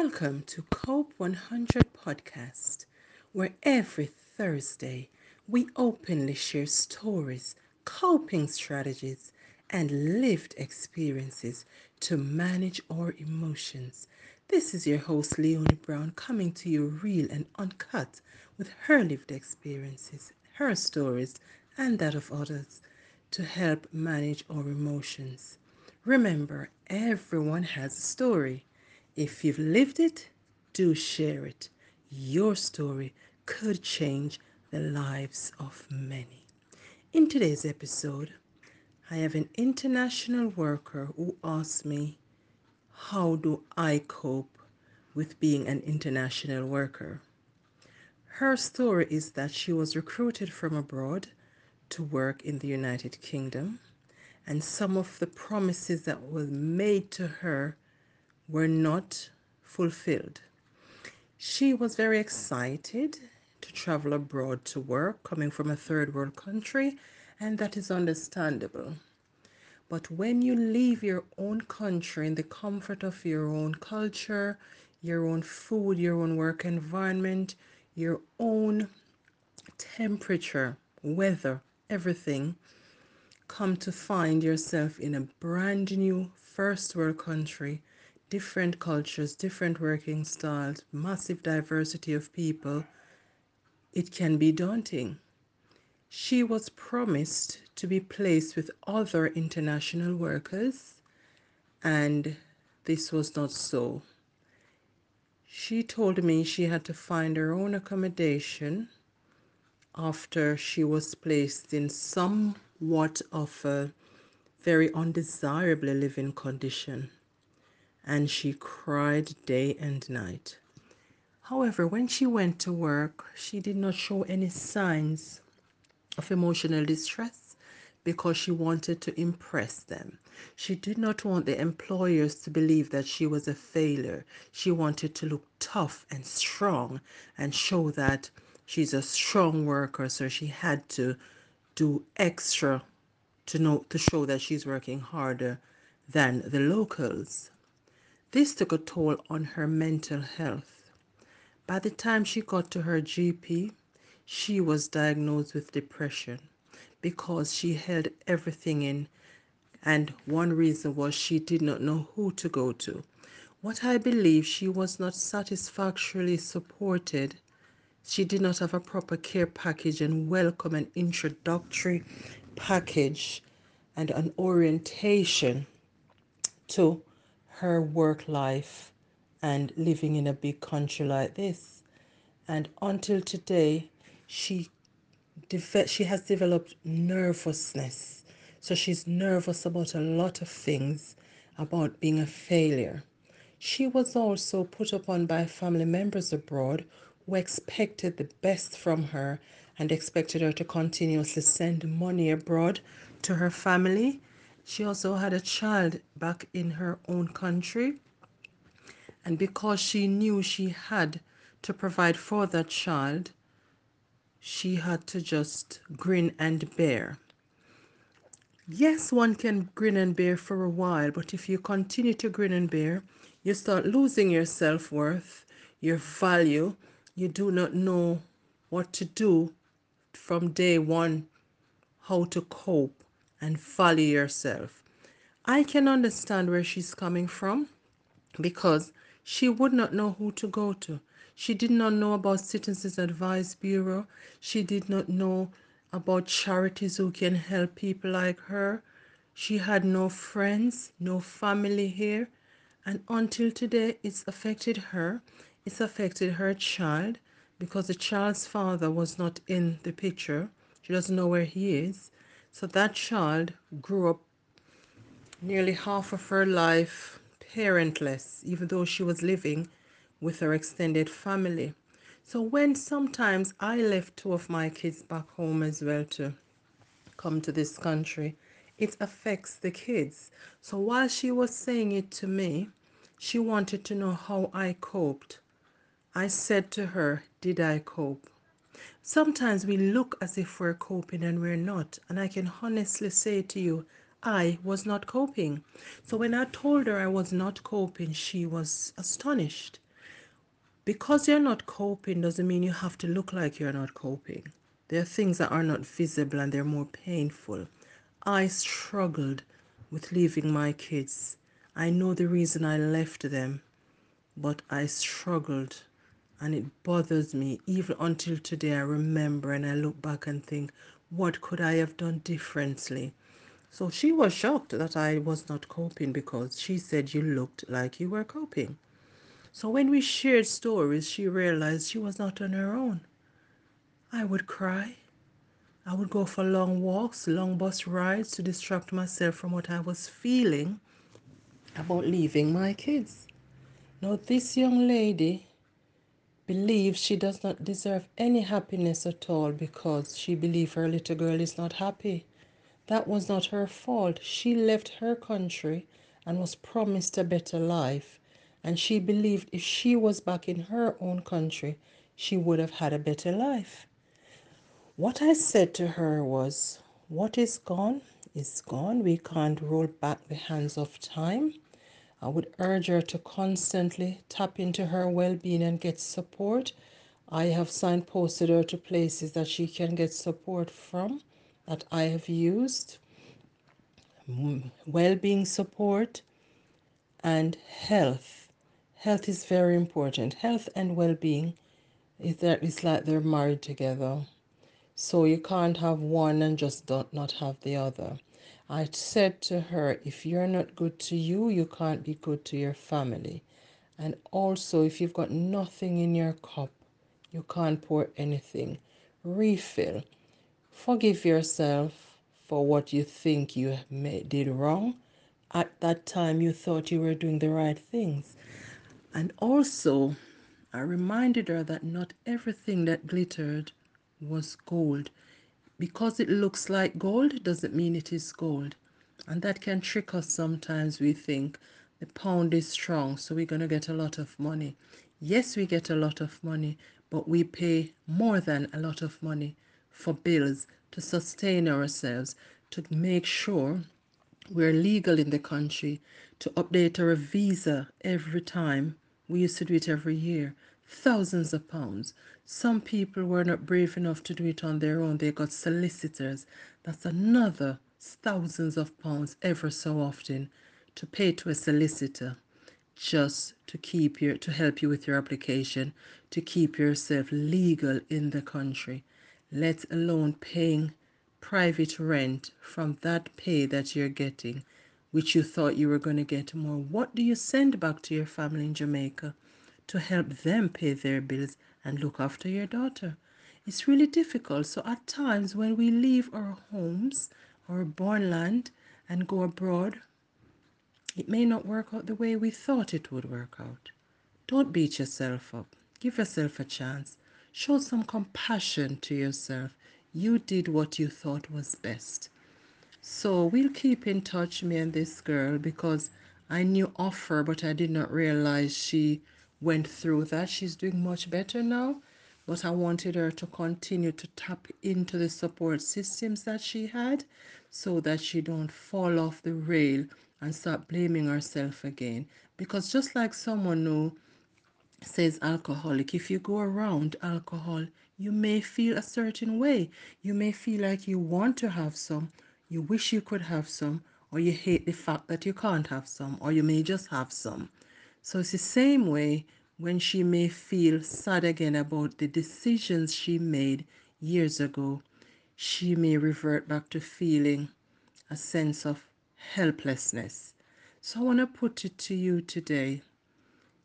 Welcome to Cope 100 podcast, where every Thursday we openly share stories, coping strategies, and lived experiences to manage our emotions. This is your host, Leonie Brown, coming to you real and uncut with her lived experiences, her stories, and that of others to help manage our emotions. Remember, everyone has a story. If you've lived it, do share it. Your story could change the lives of many. In today's episode, I have an international worker who asked me, How do I cope with being an international worker? Her story is that she was recruited from abroad to work in the United Kingdom, and some of the promises that were made to her were not fulfilled. She was very excited to travel abroad to work, coming from a third world country, and that is understandable. But when you leave your own country in the comfort of your own culture, your own food, your own work environment, your own temperature, weather, everything, come to find yourself in a brand new first world country, different cultures, different working styles, massive diversity of people, it can be daunting. She was promised to be placed with other international workers, and this was not so. She told me she had to find her own accommodation after she was placed in somewhat of a very undesirable living condition, and she cried day and night. However, when she went to work, she did not show any signs of emotional distress because she wanted to impress them. She did not want the employers to believe that she was a failure. She wanted to look tough and strong and show that she's a strong worker, so she had to do extra to know to show that she's working harder than the locals. This took a toll on her mental health. By the time she got to her GP, she was diagnosed with depression because she held everything in and one reason was she did not know who to go to. What I believe she was not satisfactorily supported she did not have a proper care package and welcome and introductory package and an orientation to her work life and living in a big country like this. And until today, she she has developed nervousness. So she's nervous about a lot of things about being a failure. She was also put upon by family members abroad who expected the best from her and expected her to continuously send money abroad to her family. She also had a child back in her own country. And because she knew she had to provide for that child, she had to just grin and bear. Yes, one can grin and bear for a while, but if you continue to grin and bear, you start losing your self worth, your value, you do not know what to do from day one, how to cope and value yourself. I can understand where she's coming from because she would not know who to go to. She did not know about Citizens Advice Bureau. She did not know about charities who can help people like her. She had no friends, no family here. And until today, it's affected her it's affected her child because the child's father was not in the picture. She doesn't know where he is. So that child grew up nearly half of her life parentless, even though she was living with her extended family. So when sometimes I left two of my kids back home as well to come to this country, it affects the kids. So while she was saying it to me, she wanted to know how I coped. I said to her, Did I cope? Sometimes we look as if we're coping and we're not. And I can honestly say to you, I was not coping. So when I told her I was not coping, she was astonished. because you're not coping doesn't mean you have to look like you're not coping. There are things that are not visible and they're more painful. I struggled with leaving my kids. I know the reason I left them, but I struggled and it bothers me even until today. I remember and I look back and think, what could I have done differently? So she was shocked that I was not coping because she said you looked like you were coping. So when we shared stories, she realized she was not on her own. I would cry. I would go for long walks, long bus rides to distract myself from what I was feeling about leaving my kids. Now, this young lady believes she does not deserve any happiness at all because she believes her little girl is not happy. That was not her fault. She left her country and was promised a better life. And she believed if she was back in her own country, she would have had a better life. What I said to her was, What is gone is gone. We can't roll back the hands of time. I would urge her to constantly tap into her well being and get support. I have signposted her to places that she can get support from that I have used well being support and health. Health is very important. Health and well being is like they're married together. So you can't have one and just don't not have the other. I said to her, if you're not good to you, you can't be good to your family. And also, if you've got nothing in your cup, you can't pour anything. Refill. Forgive yourself for what you think you did wrong. At that time, you thought you were doing the right things. And also, I reminded her that not everything that glittered was gold. Because it looks like gold doesn't mean it is gold. And that can trick us sometimes. We think the pound is strong, so we're going to get a lot of money. Yes, we get a lot of money, but we pay more than a lot of money for bills to sustain ourselves, to make sure we're legal in the country, to update our visa every time. We used to do it every year. Thousands of pounds. Some people were not brave enough to do it on their own. They got solicitors. That's another thousands of pounds ever so often to pay to a solicitor just to keep your to help you with your application to keep yourself legal in the country let alone paying private rent from that pay that you're getting which you thought you were going to get more what do you send back to your family in Jamaica to help them pay their bills and look after your daughter it's really difficult so at times when we leave our homes our born land and go abroad it may not work out the way we thought it would work out. Don't beat yourself up. Give yourself a chance. Show some compassion to yourself. You did what you thought was best. So we'll keep in touch, me and this girl, because I knew of her, but I did not realize she went through that. She's doing much better now, but I wanted her to continue to tap into the support systems that she had so that she don't fall off the rail and start blaming herself again. Because just like someone who says alcoholic, if you go around alcohol, you may feel a certain way. You may feel like you want to have some, you wish you could have some, or you hate the fact that you can't have some, or you may just have some. So it's the same way when she may feel sad again about the decisions she made years ago. She may revert back to feeling a sense of helplessness. So I want to put it to you today.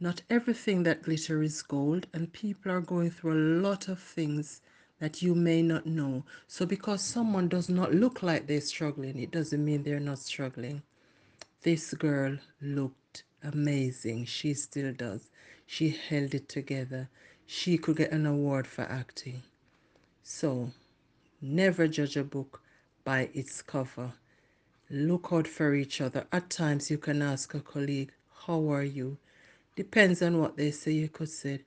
Not everything that glitter is gold, and people are going through a lot of things that you may not know. So because someone does not look like they're struggling, it doesn't mean they're not struggling. This girl looked amazing. She still does. She held it together. She could get an award for acting. So, never judge a book by its cover. Look out for each other. At times, you can ask a colleague, How are you? Depends on what they say. You could say,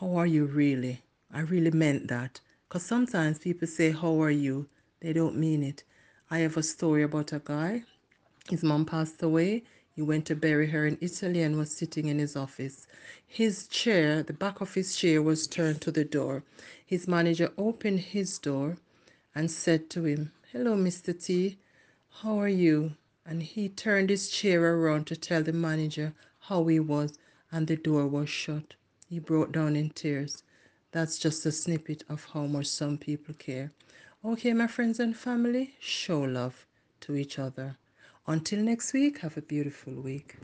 How are you really? I really meant that. Because sometimes people say, How are you? They don't mean it. I have a story about a guy. His mom passed away. He went to bury her in Italy and was sitting in his office. His chair, the back of his chair, was turned to the door. His manager opened his door and said to him, Hello, Mr. T, how are you? And he turned his chair around to tell the manager how he was, and the door was shut. He broke down in tears. That's just a snippet of how much some people care. Okay, my friends and family, show love to each other. Until next week, have a beautiful week.